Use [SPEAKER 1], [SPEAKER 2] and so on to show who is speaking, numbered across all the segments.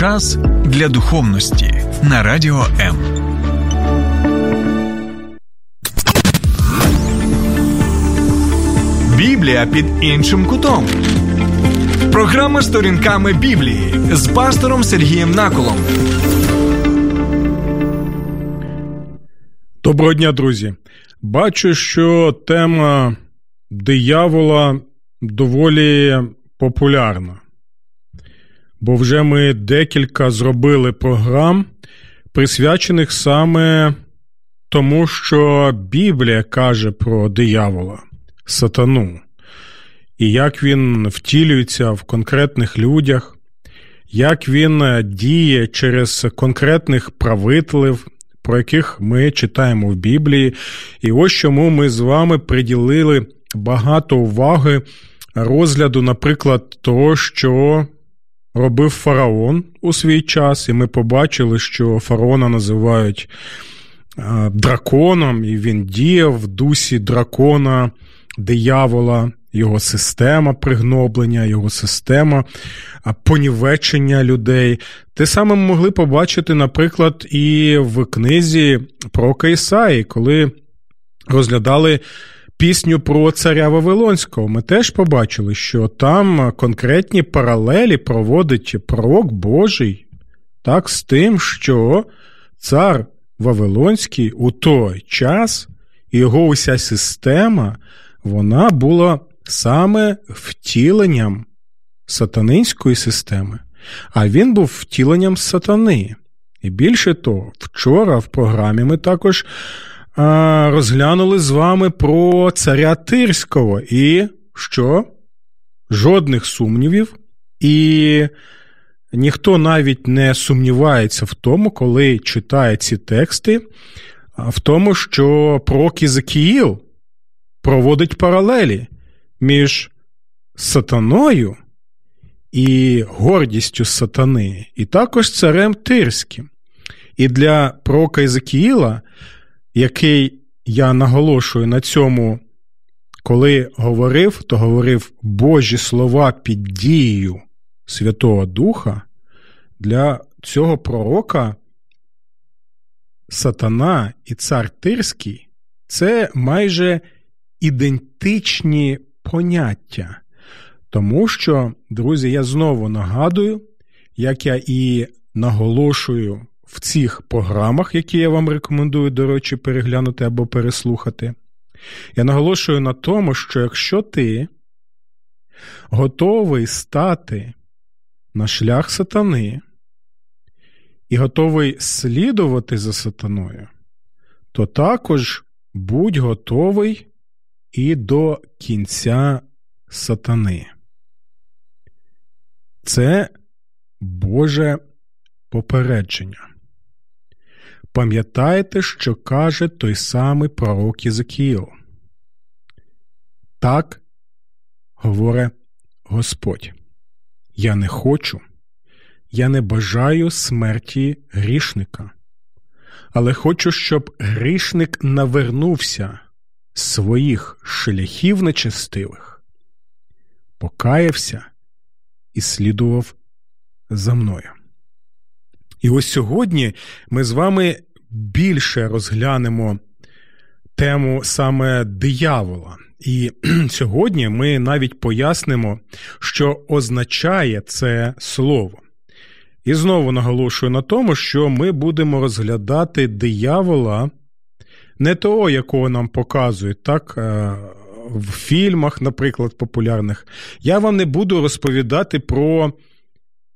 [SPEAKER 1] Час для духовності на радіо М. Біблія під іншим кутом. Програма сторінками Біблії з пастором Сергієм Наколом.
[SPEAKER 2] Доброго дня, друзі. Бачу, що тема диявола доволі популярна. Бо вже ми декілька зробили програм, присвячених саме тому, що Біблія каже про диявола, сатану, і як він втілюється в конкретних людях, як він діє через конкретних правителів, про яких ми читаємо в Біблії. І ось чому ми з вами приділили багато уваги розгляду, наприклад, того, що робив фараон у свій час, і ми побачили, що фараона називають драконом, і він діяв в дусі дракона, диявола, його система пригноблення, його система понівечення людей. Те саме ми могли побачити, наприклад, і в книзі про Кейсаї, коли розглядали. Пісню про царя Вавилонського. Ми теж побачили, що там конкретні паралелі проводить пророк Божий, так з тим, що цар Вавилонський у той час його уся система, вона була саме втіленням сатанинської системи, а він був втіленням сатани. І більше того, вчора в програмі ми також розглянули з вами про царя Тирського і що? Жодних сумнівів, і ніхто навіть не сумнівається в тому, коли читає ці тексти, в тому, що пророк Ізекіїл проводить паралелі між сатаною і гордістю сатани, і також царем Тирським. І для пророка Ізекіїла, який я наголошую на цьому, коли говорив, то говорив Божі слова під дією Святого Духа, для цього пророка Сатана і цар Тирський це майже ідентичні поняття. Тому що, друзі, я знову нагадую, як я і наголошую в цих програмах, які я вам рекомендую, до речі, переглянути або переслухати. Я наголошую на тому, що якщо ти готовий стати на шлях сатани і готовий слідувати за сатаною, то також будь готовий і до кінця сатани. Це Боже попередження. Пам'ятайте, що каже той самий пророк Єзекіїл. Так говорить Господь. Я не хочу, я не бажаю смерті грішника, але хочу, щоб грішник навернувся своїх шляхів нечестивих, покаявся і слідував за мною. І ось сьогодні ми з вами більше розглянемо тему саме диявола. І сьогодні ми навіть пояснимо, що означає це слово. І знову наголошую на тому, що ми будемо розглядати диявола не того, якого нам показують, так, е, в фільмах, наприклад, популярних. Я вам не буду розповідати про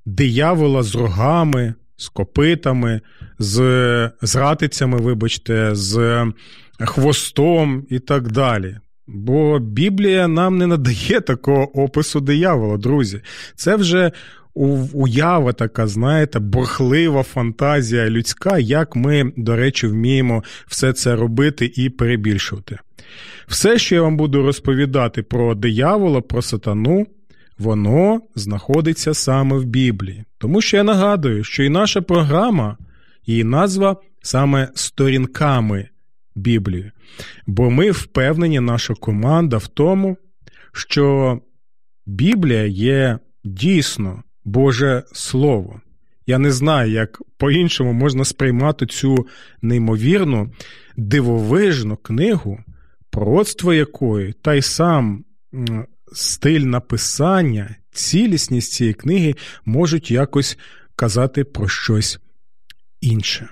[SPEAKER 2] диявола з рогами, з копитами, з з ратицями, вибачте, з хвостом і так далі. Бо Біблія нам не надає такого опису диявола, друзі. Це вже уява така, знаєте, борхлива фантазія людська, як ми, до речі, вміємо все це робити і перебільшувати. Все, що я вам буду розповідати про диявола, про сатану, воно знаходиться саме в Біблії. Тому що я нагадую, що і наша програма, її назва саме сторінками Біблії. Бо ми впевнені, наша команда в тому, що Біблія є дійсно Боже Слово. Я не знаю, як по-іншому можна сприймати цю неймовірну, дивовижну книгу, пророцтво якої, та й сам стиль написання, цілісність цієї книги можуть якось казати про щось інше.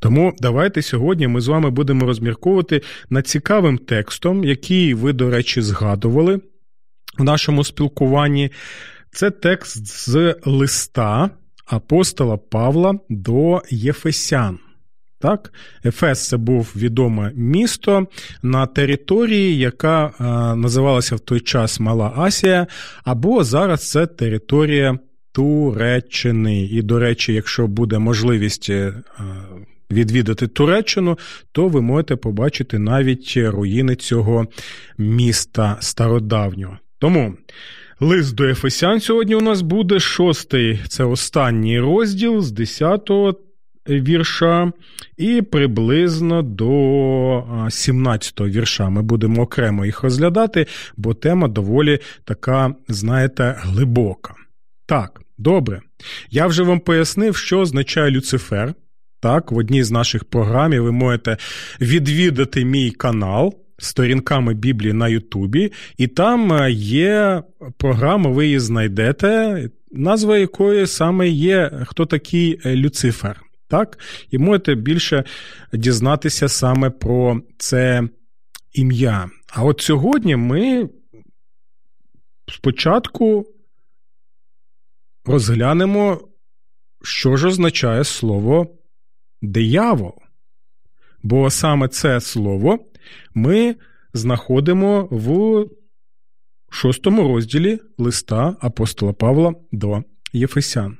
[SPEAKER 2] Тому давайте сьогодні ми з вами будемо розмірковувати над цікавим текстом, який ви, до речі, згадували в нашому спілкуванні. Це текст з листа апостола Павла до Єфесян. Так, Ефес це був відоме місто на території, яка називалася в той час Мала Асія, або зараз це територія Туреччини. І, до речі, якщо буде можливість відвідати Туреччину, то ви можете побачити навіть руїни цього міста стародавнього. Тому. Лист до Ефесян сьогодні у нас буде шостий, це останній розділ з 10-го вірша, і приблизно до 17-го вірша. Ми будемо окремо їх розглядати, бо тема доволі така, знаєте, глибока. Так, добре. Я вже вам пояснив, що означає Люцифер. Так, в одній з наших програм ви можете відвідати мій канал сторінками Біблії на Ютубі, і там е, є програма, ви її знайдете, назва якої саме є хто такий е, Люцифер. Так? І можете більше дізнатися саме про це ім'я. А от сьогодні ми спочатку розглянемо, що ж означає слово диявол. Бо саме це слово ми знаходимо в шостому розділі листа апостола Павла до Єфесян.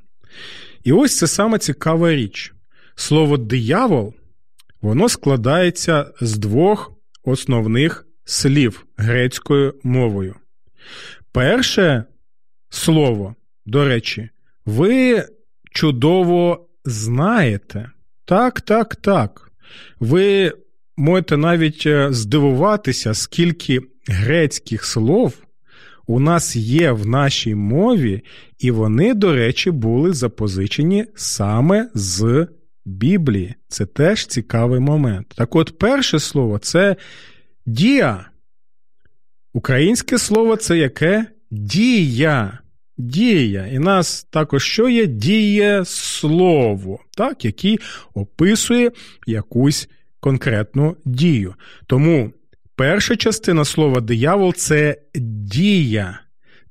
[SPEAKER 2] І ось це саме цікава річ. Слово диявол, воно складається з двох основних слів грецькою мовою. Перше слово, до речі, ви чудово знаєте. Так, так, так. Ви можете навіть е, здивуватися, скільки грецьких слов у нас є в нашій мові, і вони, до речі, були запозичені саме з Біблії. Це теж цікавий момент. Так от, перше слово це дія. Українське слово це яке? Дія. Дія. І нас також що є дієслово, так, який описує якусь конкретну дію. Тому перша частина слова диявол це дія.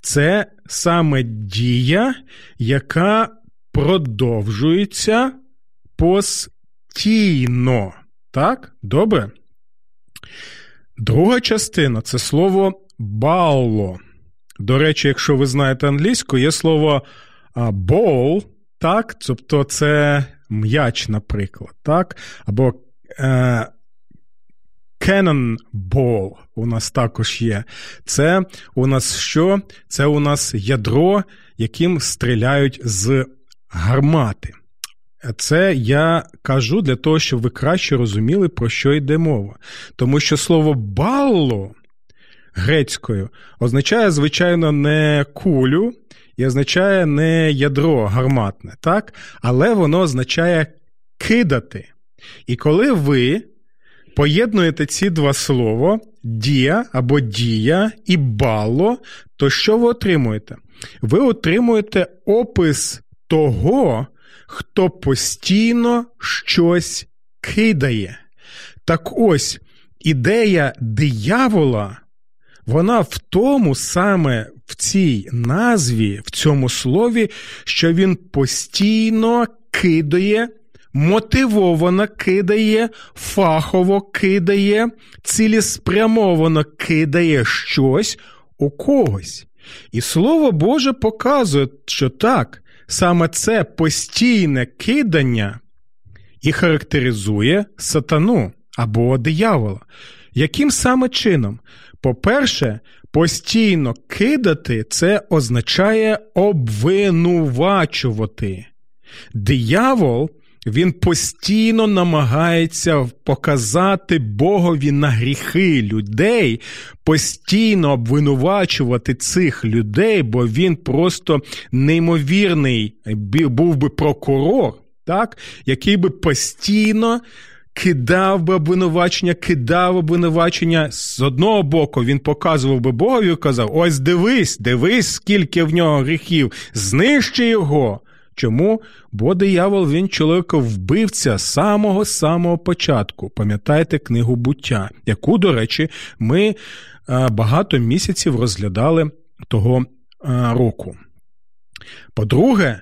[SPEAKER 2] Це саме дія, яка продовжується постійно. Так? Добре? Друга частина це слово балло. До речі, якщо ви знаєте англійську, є слово ball, так, тобто це м'яч, наприклад, так, або е, Cannonball у нас також є. Це у нас що? Це у нас ядро, яким стріляють з гармати. Це я кажу для того, щоб ви краще розуміли, про що йде мова. Тому що слово балло грецькою означає, звичайно, не кулю і означає не ядро гарматне, так? але воно означає кидати. І коли ви поєднуєте ці два слова дія або дія і балло, то що ви отримуєте? Ви отримуєте опис того, хто постійно щось кидає. Так ось ідея диявола, вона в тому саме в цій назві, в цьому слові, що він постійно кидає мотивовано кидає, фахово кидає, цілеспрямовано кидає щось у когось. І Слово Боже показує, що так, саме це постійне кидання і характеризує сатану або диявола. Яким саме чином? По-перше, постійно кидати це означає обвинувачувати. Диявол він постійно намагається показати Богові на гріхи людей, постійно обвинувачувати цих людей, бо він просто неймовірний був би прокурор, так, який би постійно. Кидав би обвинувачення, кидав обвинувачення. З одного боку він показував би Богові і казав: ось дивись, дивись, скільки в нього гріхів, знищи його. Чому? Бо диявол він чоловіка вбивця з самого самого початку. Пам'ятаєте книгу буття, яку, до речі, ми е, багато місяців розглядали того е, року. По-друге,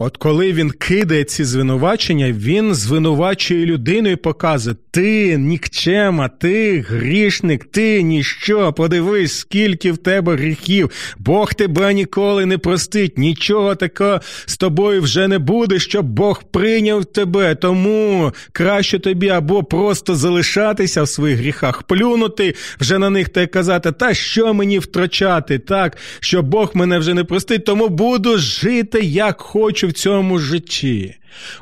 [SPEAKER 2] От коли він кидає ці звинувачення, він звинувачує людину і показує: ти нікчема, ти грішник, ти ніщо. Подивись, скільки в тебе гріхів. Бог тебе ніколи не простить, нічого такого з тобою вже не буде, щоб Бог прийняв тебе. Тому краще тобі або просто залишатися в своїх гріхах, плюнути вже на них та й казати, та що мені втрачати, так, що Бог мене вже не простить, тому буду жити як хочу в цьому житті.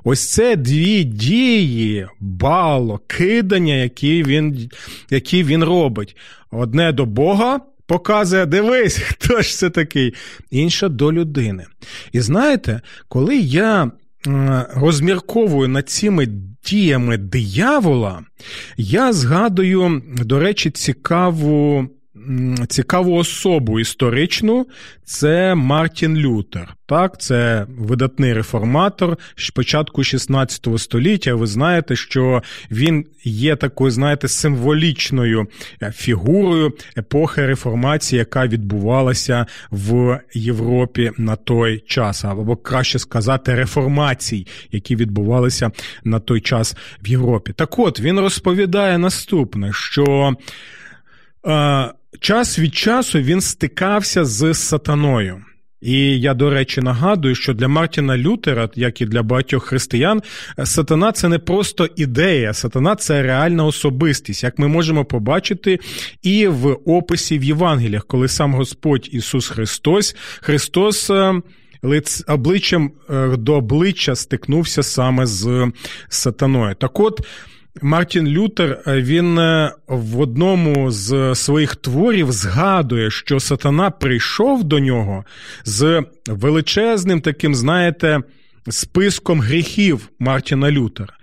[SPEAKER 2] Ось це дві дії, бало, кидання, які він, які він робить. Одне до Бога. Показує, дивись, хто ж це такий, інша до людини. І знаєте, коли я розмірковую над цими діями диявола, я згадую, до речі, цікаву цікаву особу історичну це Мартін Лютер. Так, це видатний реформатор початку 16 століття. Ви знаєте, що він є такою, знаєте, символічною е, фігурою епохи реформації, яка відбувалася в Європі на той час, або краще сказати, реформацій, які відбувалися на той час в Європі. Так от він розповідає наступне, що. Е, час від часу він стикався з сатаною. І я, до речі, нагадую, що для Мартіна Лютера, як і для багатьох християн, сатана це не просто ідея, сатана це реальна особистість, як ми можемо побачити і в описі в Євангеліях, коли сам Господь Ісус Христос, Христос. Е, обличчям е, до обличчя стикнувся саме з сатаною. Так от Мартін Лютер е, він е, в одному з своїх творів згадує, що сатана прийшов до нього з величезним таким, знаєте, списком гріхів Мартіна Лютера.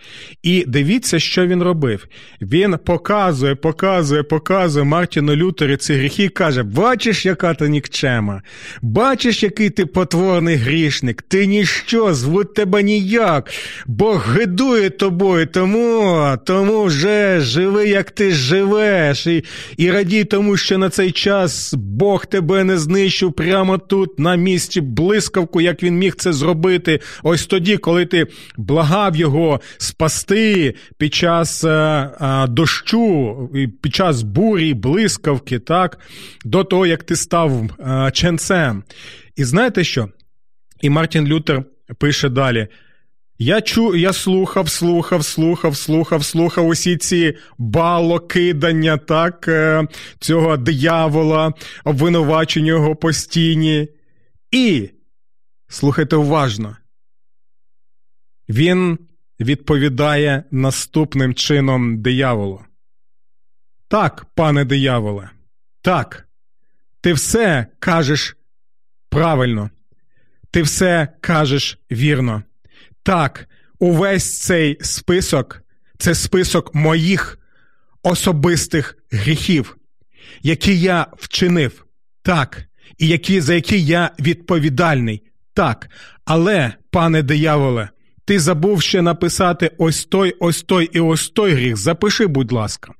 [SPEAKER 2] І дивіться, що він робив. Він показує, показує, показує Мартіну Лютері ці гріхи і каже: Бачиш, яка ти нікчема, бачиш, який ти потворний грішник, ти ніщо, звуть тебе ніяк, Бог гидує тобою, тому тому вже живи, як ти живеш, і, і радій тому, що на цей час Бог тебе не знищив прямо тут, на місці блискавку, як він міг це зробити. Ось тоді, коли ти благав його спасти під час е, а, дощу, під час бурі, блискавки, так, до того, як ти став ченцем. І знаєте що? І Мартін Лютер пише далі. Я чу, я слухав, слухав, слухав, слухав, слухав усі ці балокидання, так, е, цього диявола, обвинувачення його постійні. І слухайте уважно. Він відповідає наступним чином дияволу. Так, пане дияволе, так, ти все кажеш правильно, ти все кажеш вірно. Так, увесь цей список це список моїх особистих гріхів, які я вчинив, так, і які, за які я відповідальний, так. Але, пане дияволе, ти забув ще написати ось той, ось той і ось той гріх. Запиши, будь ласка.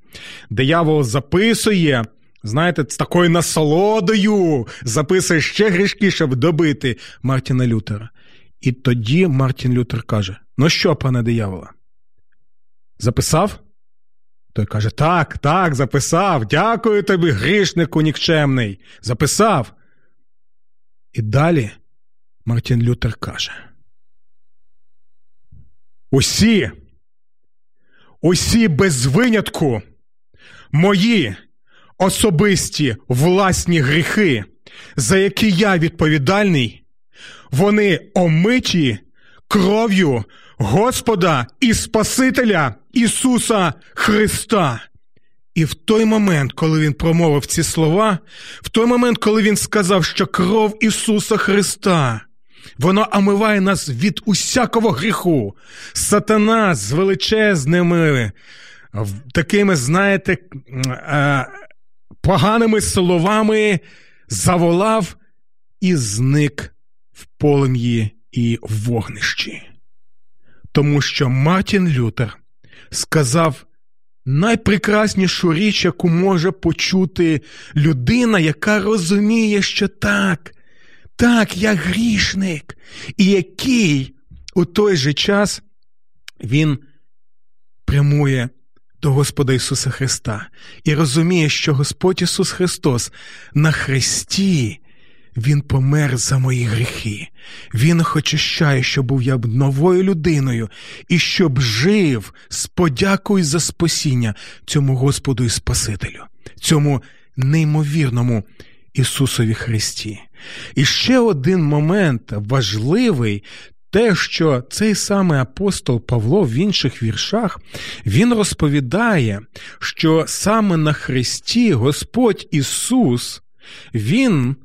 [SPEAKER 2] Диявол записує, знаєте, з такою насолодою записує ще грішки, щоб добити Мартіна Лютера. І тоді Мартін Лютер каже: Ну що, пане дияволе? Записав? Той каже: Так, так, записав. Дякую тобі, грішнику нікчемний. Записав. І далі Мартін Лютер каже. Усі, усі без винятку, мої особисті власні гріхи, за які я відповідальний, вони омиті кров'ю Господа і Спасителя Ісуса Христа. І в той момент, коли він промовив ці слова, в той момент, коли він сказав, що кров Ісуса Христа, воно омиває нас від усякого гріху, сатана з величезними, такими, знаєте, е, поганими словами заволав і зник в полум'ї і вогнищі. Тому що Мартін Лютер сказав найпрекраснішу річ, яку може почути людина, яка розуміє, що так, так, я грішник, і який у той же час він прямує до Господа Ісуса Христа і розуміє, що Господь Ісус Христос на Христі. Він помер за мої гріхи. Він очищає, щоб був я новою людиною і щоб жив з подякою за спасіння цьому Господу і Спасителю, цьому неймовірному Ісусові Христі. І ще один момент важливий. Те, що цей самий апостол Павло в інших віршах, він розповідає, що саме на Христі Господь Ісус, Він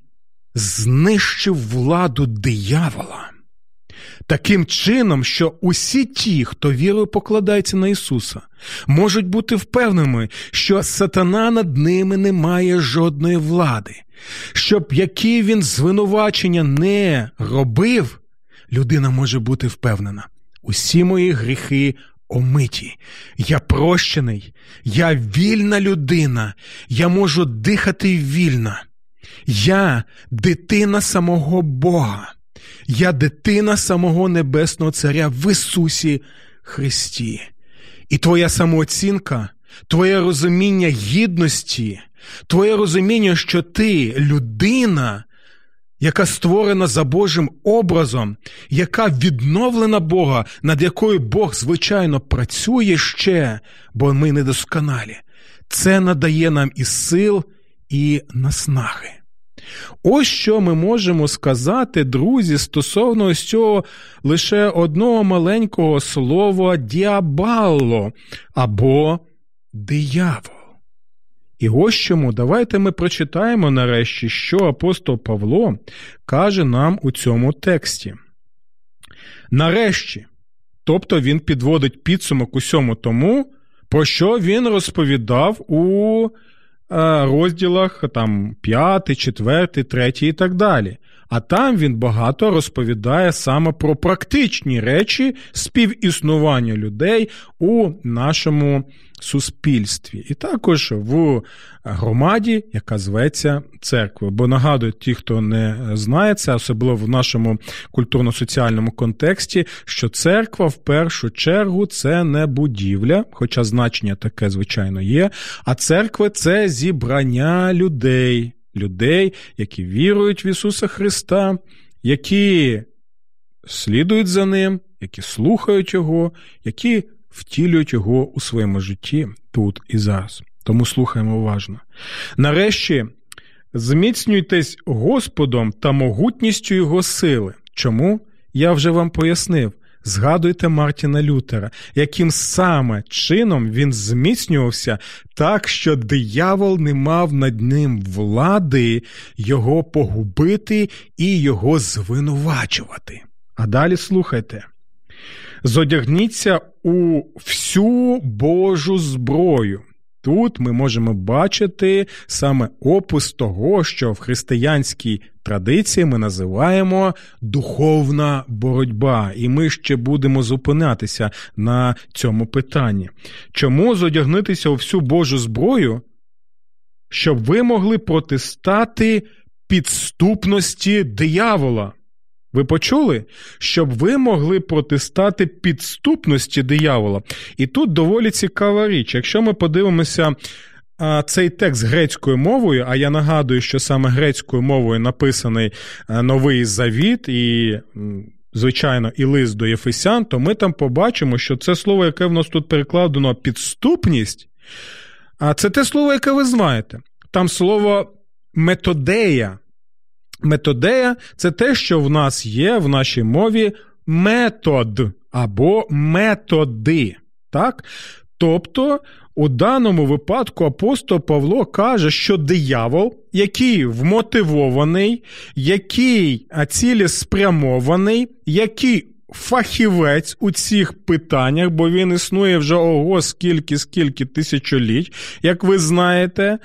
[SPEAKER 2] знищив владу диявола. Таким чином, що усі ті, хто вірою покладається на Ісуса, можуть бути впевненими, що сатана над ними не має жодної влади, щоб які він звинувачення не робив, людина може бути впевнена. Усі мої гріхи омиті, я прощений, я вільна людина, я можу дихати вільно. Я дитина самого Бога, я дитина самого Небесного Царя в Ісусі Христі. І твоя самооцінка, твоє розуміння гідності, твоє розуміння, що ти людина, яка створена за Божим образом, яка відновлена Бога, над якою Бог, звичайно, працює ще, бо ми недосконалі. Це надає нам і сил, і наснаги. Ось що ми можемо сказати, друзі, стосовно ось цього лише одного маленького слова діабало або диявол. І ось чому давайте ми прочитаємо нарешті, що апостол Павло каже нам у цьому тексті. Нарешті, тобто він підводить підсумок усьому тому, про що він розповідав у Е, розділах там 5, 4, 3 і так далі. А там він багато розповідає саме про практичні речі співіснування людей у нашому суспільстві, і також в громаді, яка зветься церквою. Бо нагадую, ті, хто не знає це, особливо в нашому культурно-соціальному контексті, що церква в першу чергу це не будівля, хоча значення таке, звичайно, є. А церква це зібрання людей людей, які вірують в Ісуса Христа, які слідують за Ним, які слухають Його, які втілюють Його у своєму житті тут і зараз. Тому слухаємо уважно. Нарешті зміцнюйтесь Господом та могутністю Його сили. Чому? Я вже вам пояснив. Згадуйте Мартіна Лютера, яким саме чином він зміцнювався так, що диявол не мав над ним влади його погубити і його звинувачувати. А далі слухайте. Зодягніться у всю Божу зброю, Тут ми можемо бачити саме опис того, що в християнській традиції ми називаємо духовна боротьба, і ми ще будемо зупинятися на цьому питанні. Чому зодягнутися у всю Божу зброю, щоб ви могли протистати підступності диявола? Ви почули, щоб ви могли протистати підступності диявола. І тут доволі цікава річ. Якщо ми подивимося а, цей текст грецькою мовою, а я нагадую, що саме грецькою мовою написаний новий завіт і. Звичайно, і лист до Єфесян, то ми там побачимо, що це слово, яке в нас тут перекладено підступність, а це те слово, яке ви знаєте. Там слово методея, Методея це те, що в нас є в нашій мові метод або методи. Так? Тобто, у даному випадку апостол Павло каже, що диявол, який вмотивований, який цілеспрямований, який фахівець у цих питаннях, бо він існує вже ого, скільки, скільки тисячоліть, як ви знаєте.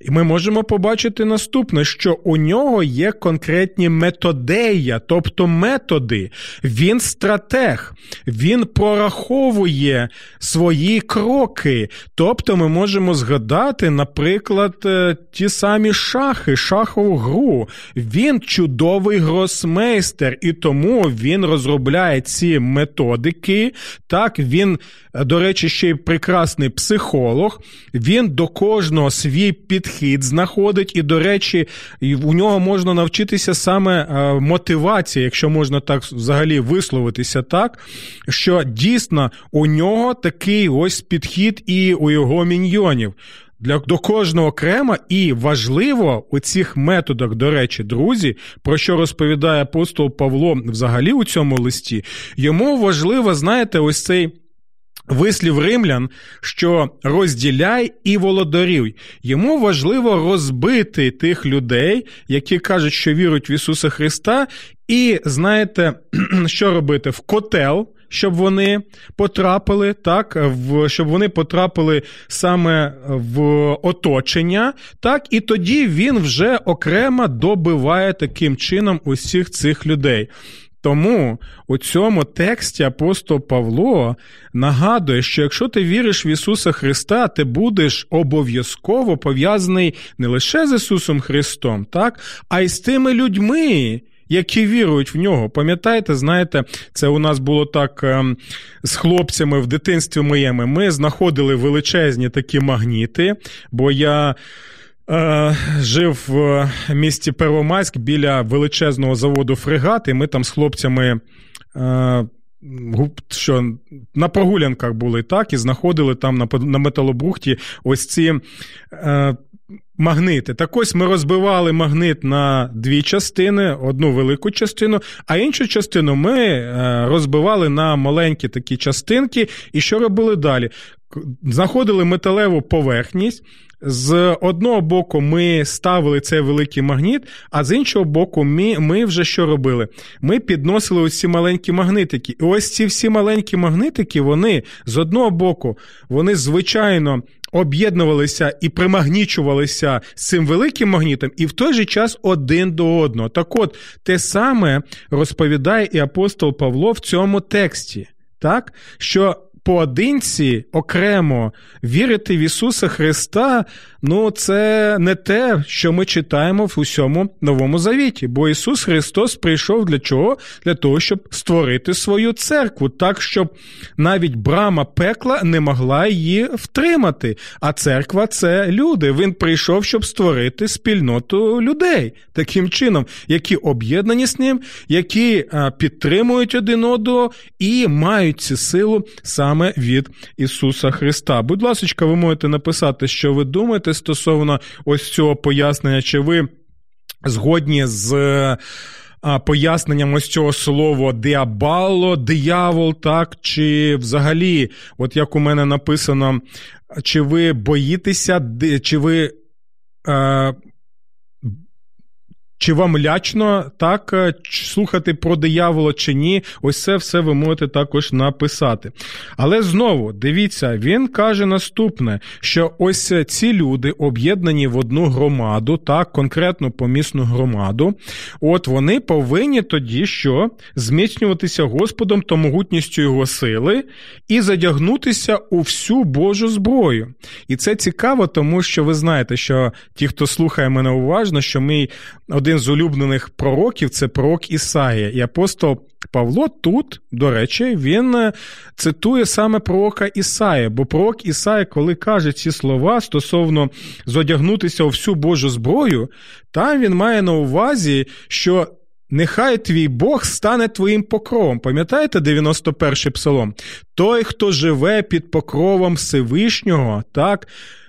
[SPEAKER 2] І ми можемо побачити наступне, що у нього є конкретні методея, тобто методи. Він стратег, він прораховує свої кроки. Тобто ми можемо згадати, наприклад, е, ті самі шахи, шахову гру. Він чудовий гросмейстер, і тому він розробляє ці методики. Так, він, до речі, ще й прекрасний психолог. Він до кожного свій підхід підхід знаходить, і, до речі, у нього можна навчитися саме е, мотивації, якщо можна так взагалі висловитися, так що дійсно у нього такий ось підхід і у його міньйонів. Для до кожного окремо і важливо у цих методах, до речі, друзі, про що розповідає апостол Павло взагалі у цьому листі, йому важливо, знаєте, ось цей Вислів римлян, що розділяй і володарюй. Йому важливо розбити тих людей, які кажуть, що вірують в Ісуса Христа, і знаєте, що робити в котел, щоб вони потрапили, так, в щоб вони потрапили саме в оточення, так, і тоді він вже окремо добиває таким чином усіх цих людей. Тому у цьому тексті апостол Павло нагадує, що якщо ти віриш в Ісуса Христа, ти будеш обов'язково пов'язаний не лише з Ісусом Христом, так, а й з тими людьми. Які вірують в нього. Пам'ятаєте, знаєте, це у нас було так ем, з хлопцями в дитинстві моєму. Ми знаходили величезні такі магніти, бо я жив в місті Первомайськ біля величезного заводу фрегат, і ми там з хлопцями. Е, що на прогулянках були так, і знаходили там на на металобрухті ось ці е, магнити. Так ось ми розбивали магнит на дві частини, одну велику частину, а іншу частину ми е, розбивали на маленькі такі частинки. І що робили далі? Знаходили металеву поверхність. З одного боку ми ставили цей великий магніт, а з іншого боку, ми ми вже що робили? Ми підносили ось маленькі магнитики. І ось ці всі маленькі магнитики, вони з одного боку, вони звичайно. Об'єднувалися і примагнічувалися з цим великим магнітом, і в той же час один до одного. Так от те саме розповідає і апостол Павло в цьому тексті, так? що поодинці окремо вірити в Ісуса Христа, ну це не те, що ми читаємо в усьому новому завіті. Бо Ісус Христос прийшов для чого? Для того, щоб створити свою церкву, так, щоб навіть брама пекла не могла її втримати. А церква це люди. Він прийшов, щоб створити спільноту людей таким чином, які об'єднані з ним, які підтримують один одного і мають цю силу саме саме від Ісуса Христа. Будь ласка, ви можете написати, що ви думаєте стосовно ось цього пояснення, чи ви згодні з. Поясненням ось цього слова діабало, диявол, так, чи взагалі, от як у мене написано, чи ви боїтеся, чи ви е, чи вам лячно так е, слухати про диявола чи ні? Ось це все ви можете також написати. Але знову дивіться, він каже наступне: що ось ці люди об'єднані в одну громаду, так, конкретну помісну громаду, от вони повинні тоді що зміцнюватися Господом та могутністю його сили і задягнутися у всю Божу зброю. І це цікаво, тому що ви знаєте, що ті, хто слухає мене уважно, що мій один з улюблених пророків це пророк Ісаїя. І апостол Павло тут, до речі, він е, цитує саме пророка Ісая, бо пророк Ісая, коли каже ці слова стосовно зодягнутися у всю Божу зброю, там він має на увазі, що. Нехай твій Бог стане твоїм покровом. Пам'ятаєте 91-й псалом? Той, хто живе під покровом Всевишнього, так,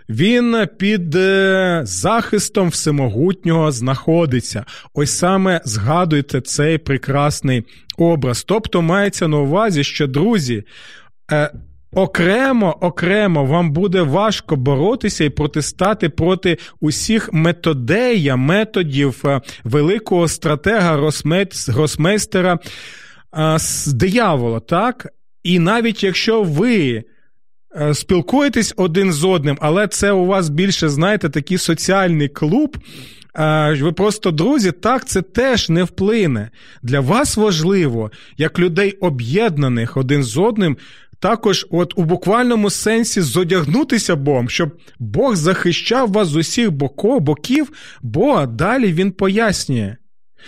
[SPEAKER 2] Він під е, захистом всемогутнього знаходиться. Ось саме згадуйте цей прекрасний образ. Тобто мається на увазі, що друзі. Е, окремо, окремо вам буде важко боротися і протистати проти усіх методея, методів е, великого стратега гросмейстера з диявола, так? І навіть якщо ви спілкуєтесь один з одним, але це у вас більше, знаєте, такий соціальний клуб. Е, ви просто друзі, так це теж не вплине. Для вас важливо, як людей об'єднаних один з одним, також, от у буквальному сенсі, зодягнутися Богом, щоб Бог захищав вас з усіх боків, бо далі він пояснює.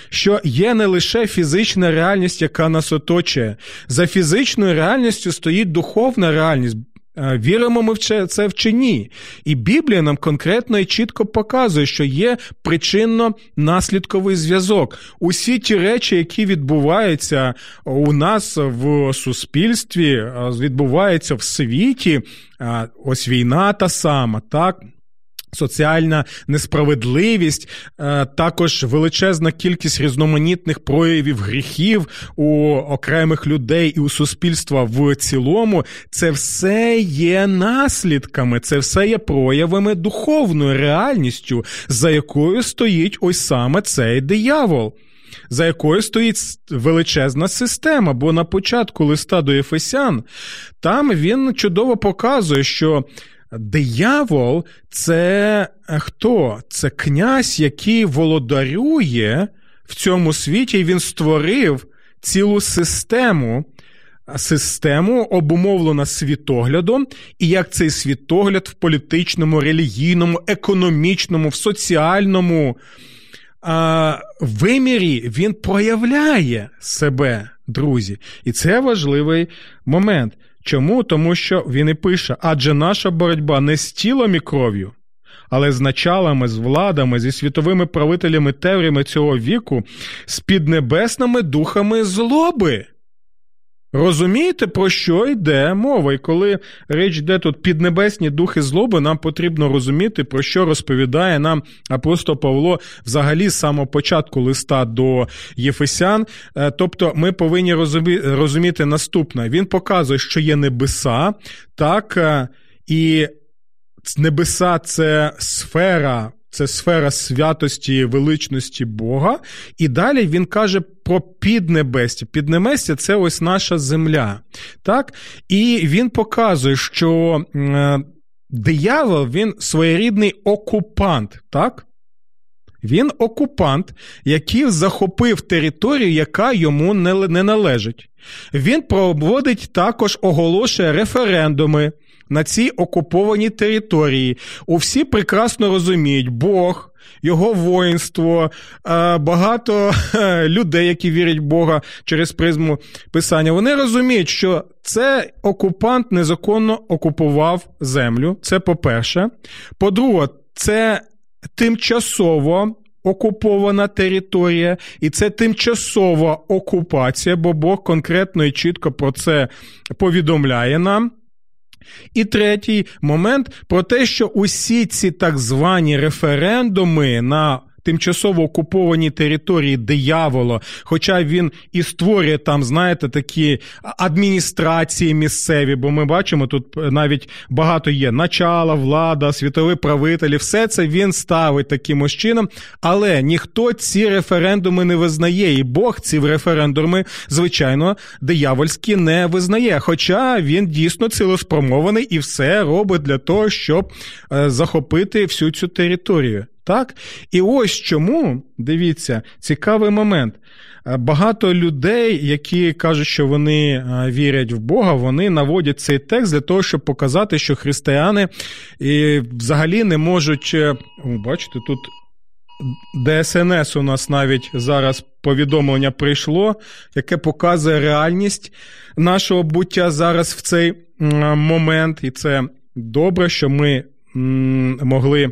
[SPEAKER 2] Що є не лише фізична реальність, яка нас оточує, за фізичною реальністю стоїть духовна реальність. Е, віримо ми в це чи ні? І Біблія нам конкретно і чітко показує, що є причинно-наслідковий зв'язок. Усі ті речі, які відбуваються у нас в суспільстві, е, відбуваються в світі. Е, ось війна та сама, так соціальна несправедливість, е, також величезна кількість різноманітних проявів гріхів у окремих людей і у суспільства в цілому, це все є наслідками, це все є проявами духовною реальністю, за якою стоїть ось саме цей диявол. За якою стоїть величезна система, бо на початку листа до Ефесян там він чудово показує, що Диявол це е, хто? Це князь, який володарює в цьому світі, і він створив цілу систему. Систему обумовлена світоглядом, і як цей світогляд в політичному, релігійному, економічному, в соціальному а, вимірі він проявляє себе, друзі. І це важливий момент. Чому? Тому що він і пише: адже наша боротьба не з тілом і кров'ю, але з началами, з владами, зі світовими правителями теврями цього віку, з піднебесними духами злоби. Розумієте, про що йде мова? І коли річ йде тут піднебесні духи злоби, нам потрібно розуміти, про що розповідає нам апостол Павло взагалі з самого початку листа до Єфесян. Е, тобто ми повинні розуміти наступне: він показує, що є небеса, так, е, і небеса це сфера це сфера святості, величності Бога. І далі він каже про піднебесті. Піднебестя – це ось наша земля. Так? І він показує, що е, диявол він своєрідний окупант. так? Він окупант, який захопив територію, яка йому не належить. Він проводить також оголошує референдуми на цій окупованій території. Усі прекрасно розуміють, Бог. Його воїнство, е, багато людей, які вірять в Бога через призму писання, вони розуміють, що це окупант незаконно окупував землю. Це по-перше. По-друге, це тимчасово окупована територія, і це тимчасова окупація, бо Бог конкретно і чітко про це повідомляє нам. І третій момент про те, що усі ці так звані референдуми на тимчасово окупованій території диявола, хоча він і створює там, знаєте, такі адміністрації місцеві, бо ми бачимо, тут навіть багато є начала, влада, світові правителі, все це він ставить таким ось чином, але ніхто ці референдуми не визнає, і Бог ці референдуми, звичайно, диявольські не визнає. Хоча він дійсно цілеспромований і все робить для того, щоб е, захопити всю цю територію. Так? І ось чому, дивіться, цікавий момент. Е, багато людей, які кажуть, що вони е, вірять в Бога, вони наводять цей текст для того, щоб показати, що християни і взагалі не можуть. Е, о, бачите, тут ДСНС у нас навіть зараз повідомлення прийшло, яке показує реальність нашого буття зараз в цей момент. І це добре, що ми могли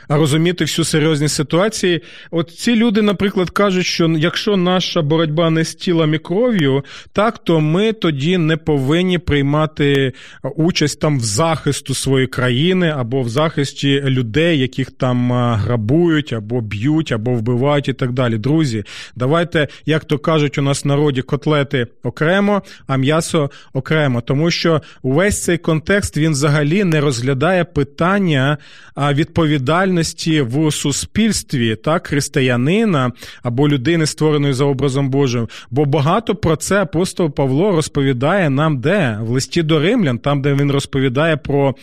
[SPEAKER 2] розуміти всю серйозність ситуації. От ці люди, наприклад, кажуть, що якщо наша боротьба не з тілом і кров'ю, так то ми тоді не повинні приймати участь там в захисту своєї країни або в захисті людей, яких там грабують, або б'ють, або вбивають, і так далі. Друзі, давайте, як то кажуть, у нас в народі котлети окремо, а м'ясо окремо, тому що увесь цей контекст він взагалі не розглядає питання відповідальності в суспільстві так, християнина або людини, створеної за образом Божим. Бо багато про це апостол Павло розповідає нам де? В листі до римлян, там, де він розповідає про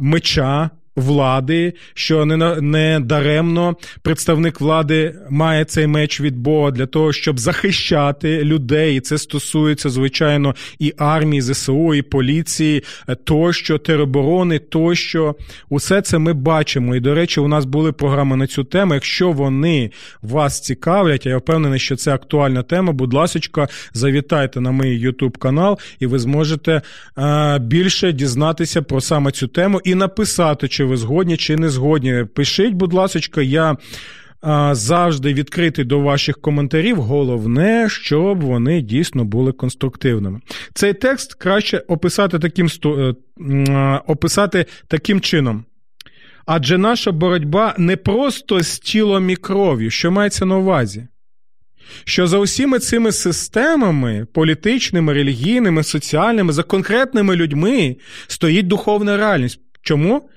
[SPEAKER 2] меча влади, що не не даремно представник влади має цей меч від Бога для того, щоб захищати людей. І це стосується, звичайно, і армії, ЗСУ, і поліції, е, тощо, тероборони, тощо. Усе це ми бачимо. І, до речі, у нас були програми на цю тему. Якщо вони вас цікавлять, я впевнений, що це актуальна тема. Будь ласка, завітайте на мій YouTube канал, і ви зможете е, більше дізнатися про саме цю тему і написати, чи ви згодні чи не згодні. Пишіть, будь ласка, я. Завжди відкритий до ваших коментарів. Головне, щоб вони дійсно були конструктивними. Цей текст краще описати таким е, описати таким чином. Адже наша боротьба не просто з тілом і кров'ю, що мається на увазі. Що за усіми цими системами політичними, релігійними, соціальними, за конкретними людьми стоїть духовна реальність. Чому?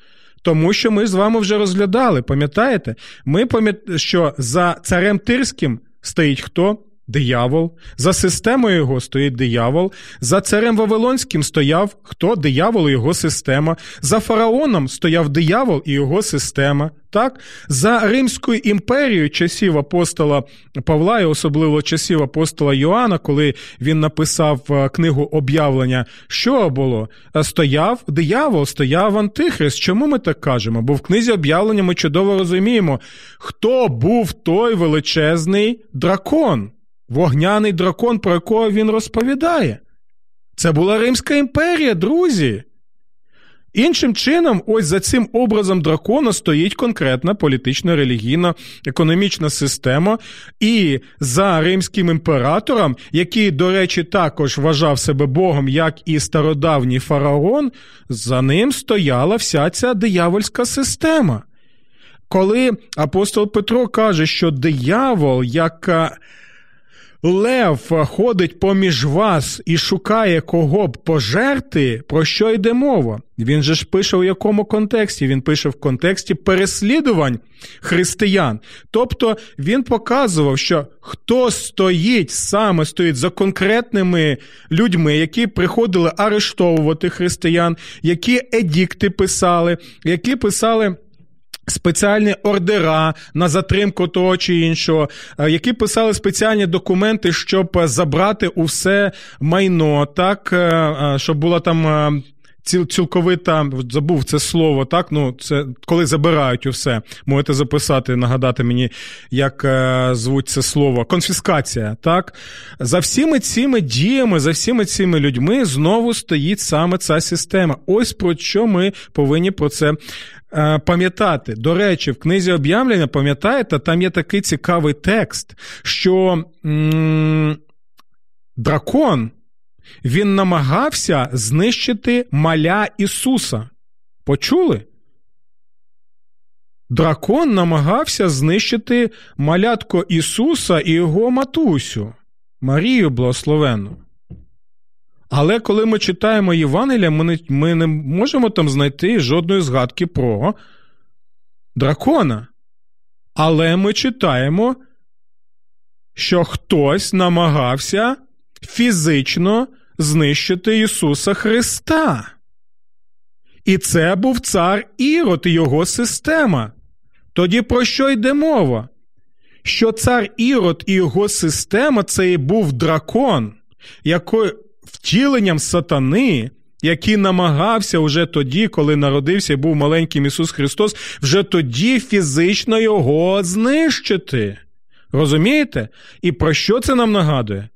[SPEAKER 2] Тому що ми з вами вже розглядали, пам'ятаєте? Ми пам'ятаємо, що за царем Тирським стоїть хто? Диявол. За системою його стоїть диявол. За царем Вавилонським стояв хто? Диявол і його система. За фараоном стояв диявол і його система. Так? За Римською імперією часів апостола Павла, і особливо часів апостола Йоанна, коли він написав е, книгу об'явлення, що було? Е, стояв диявол, стояв Антихрист. Чому ми так кажемо? Бо в книзі об'явлення ми чудово розуміємо, хто був той величезний дракон, вогняний дракон, про якого він розповідає. Це була Римська імперія, друзі. Іншим чином, ось за цим образом дракона стоїть конкретна політична, релігійна, економічна система, і за римським імператором, який, до речі, також вважав себе Богом, як і стародавній фараон, за ним стояла вся ця диявольська система. Коли апостол Петро каже, що диявол, як Лев ходить поміж вас і шукає кого б пожерти, про що йде мова? Він же ж пише у якому контексті? Він пише в контексті переслідувань християн. Тобто він показував, що хто стоїть, саме стоїть за конкретними людьми, які приходили арештовувати християн, які едікти писали, які писали. Спеціальні ордера на затримку того чи іншого, е, які писали спеціальні документи, щоб забрати усе майно, так е, е, щоб була там. Ціл, цілковита забув це слово, так ну це коли забирають усе. Можете записати, нагадати мені, як е, звуть це слово. Конфіскація. Так за всіми цими діями, за всіми цими людьми знову стоїть саме ця система. Ось про що ми повинні про це Е, пам'ятати. До речі, в книзі об'явлення, пам'ятаєте, там є такий цікавий текст, що м- дракон він намагався знищити маля Ісуса. Почули? Дракон намагався знищити малятко Ісуса і його матусю, Марію Благословенну. Але коли ми читаємо Євангелія, ми не, ми не можемо там знайти жодної згадки про дракона. Але ми читаємо, що хтось намагався фізично знищити Ісуса Христа. І це був цар Ірод і його система. Тоді про що йде мова? Що цар Ірод і його система це і був дракон, який втіленням сатани, який намагався вже тоді, коли народився і був маленьким Ісус Христос, вже тоді фізично його знищити. Розумієте? І про що це нам нагадує?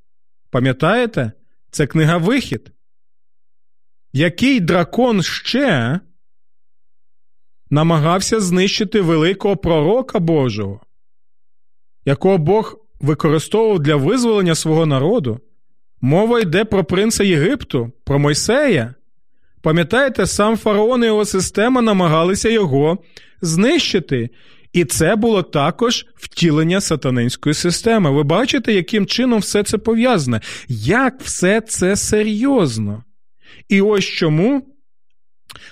[SPEAKER 2] Пам'ятаєте? Це книга Вихід. Який дракон ще намагався знищити великого пророка Божого, якого Бог використовував для визволення свого народу. Мова йде про принца Єгипту, про Мойсея. Пам'ятаєте, сам фараон і його система намагалися його знищити. І це було також втілення сатанинської системи. Ви бачите, яким чином все це пов'язане? Як все це серйозно? І ось чому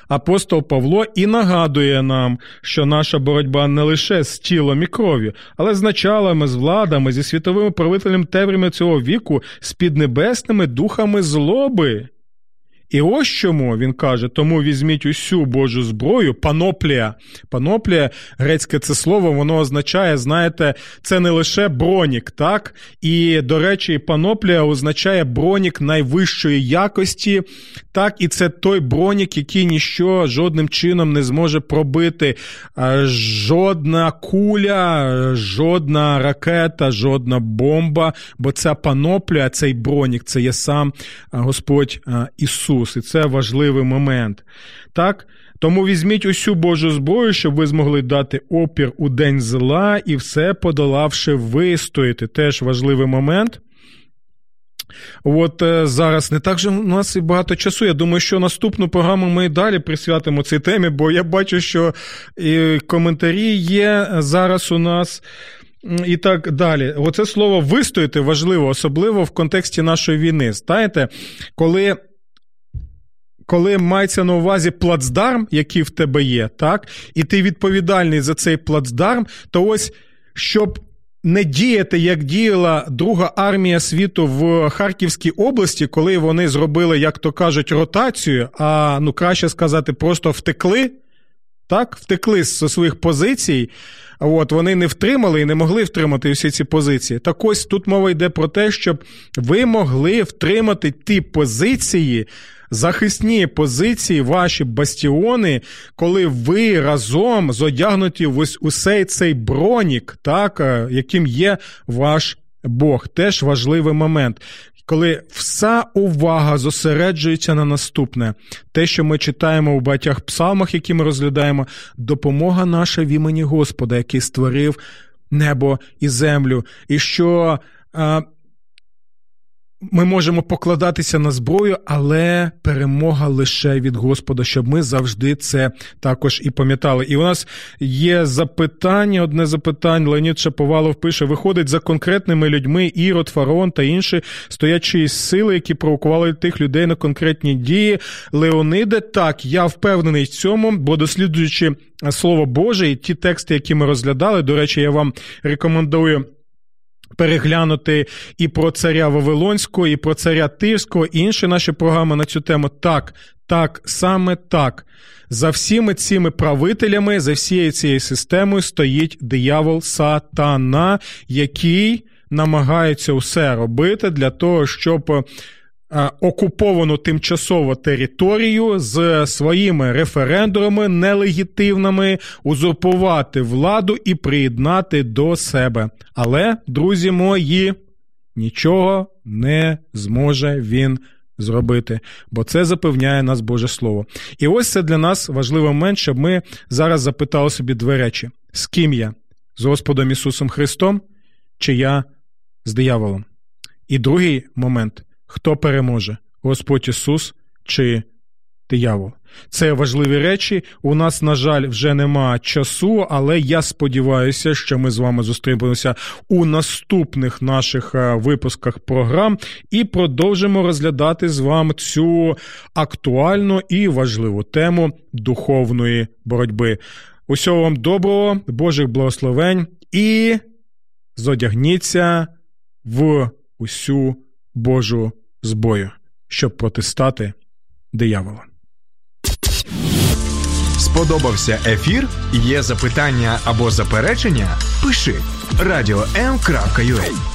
[SPEAKER 2] апостол Павло і нагадує нам, що наша боротьба не лише з тілом і кров'ю, але з началами, з владами, зі світовими правителями темрями цього віку, з піднебесними духами злоби. І ось чому він каже: тому візьміть усю Божу зброю, паноплія. Паноплія, грецьке це слово, воно означає, знаєте, це не лише бронік, так? І, до речі, паноплія означає бронік найвищої якості, так, і це той бронік, який ніщо жодним чином не зможе пробити. Жодна куля, жодна ракета, жодна бомба, бо ця паноплія, цей бронік, це є сам Господь Ісус. Ісус, і це важливий момент. Так? Тому візьміть усю Божу зброю, щоб ви змогли дати опір у день зла і все подолавши вистояти. Теж важливий момент. От е, зараз не так же у нас і багато часу. Я думаю, що наступну програму ми і далі присвятимо цій темі, бо я бачу, що і коментарі є зараз у нас. І так далі. Оце слово вистояти важливо, особливо в контексті нашої війни. Знаєте, коли коли мається на увазі плацдарм, який в тебе є, так, і ти відповідальний за цей плацдарм, то ось щоб. Не діяти, як діяла Друга армія світу в Харківській області, коли вони зробили, як то кажуть, ротацію, а ну краще сказати, просто втекли, так, втекли з своїх позицій. От вони не втримали і не могли втримати всі ці позиції. Так ось тут мова йде про те, щоб ви могли втримати ті позиції, захисні позиції, ваші бастіони, коли ви разом зодягнуті в усей цей бронік, так, е, яким є ваш Бог. Теж важливий момент. Коли вся увага зосереджується на наступне, те, що ми читаємо у багатьох псалмах, які ми розглядаємо, допомога наша в імені Господа, який створив небо і землю, і що а, ми можемо покладатися на зброю, але перемога лише від Господа, щоб ми завжди це також і пам'ятали. І у нас є запитання, одне запитання. Леонід Шаповалов пише: виходить за конкретними людьми Ірод, Фараон та інші стоячі сили, які провокували тих людей на конкретні дії. Леониде, так, я впевнений в цьому, бо досліджуючи слово Боже і ті тексти, які ми розглядали, до речі, я вам рекомендую переглянути і про царя Вавилонського, і про царя Тирського, і інші наші програми на цю тему. Так, так, саме так. За всіми цими правителями, за всією цією системою стоїть диявол сатана, який намагається усе робити для того, щоб окуповану тимчасово територію з своїми референдумами нелегітимними, узурпувати владу і приєднати до себе. Але, друзі мої, нічого не зможе він зробити, бо це запевняє нас Боже Слово. І ось це для нас важливий момент, щоб ми зараз запитали собі дві речі: з ким я? З Господом Ісусом Христом, чи я з дияволом? І другий момент хто переможе: Господь Ісус чи диявол. Це важливі речі. У нас, на жаль, вже нема часу, але я сподіваюся, що ми з вами зустрінемося у наступних наших е, випусках програм і продовжимо розглядати з вами цю актуальну і важливу тему духовної боротьби. Усього вам доброго, Божих благословень і зодягніться в усю Божу збою, щоб протистати диявола.
[SPEAKER 1] Сподобався ефір? Є запитання або заперечення? Пиши радіом.ua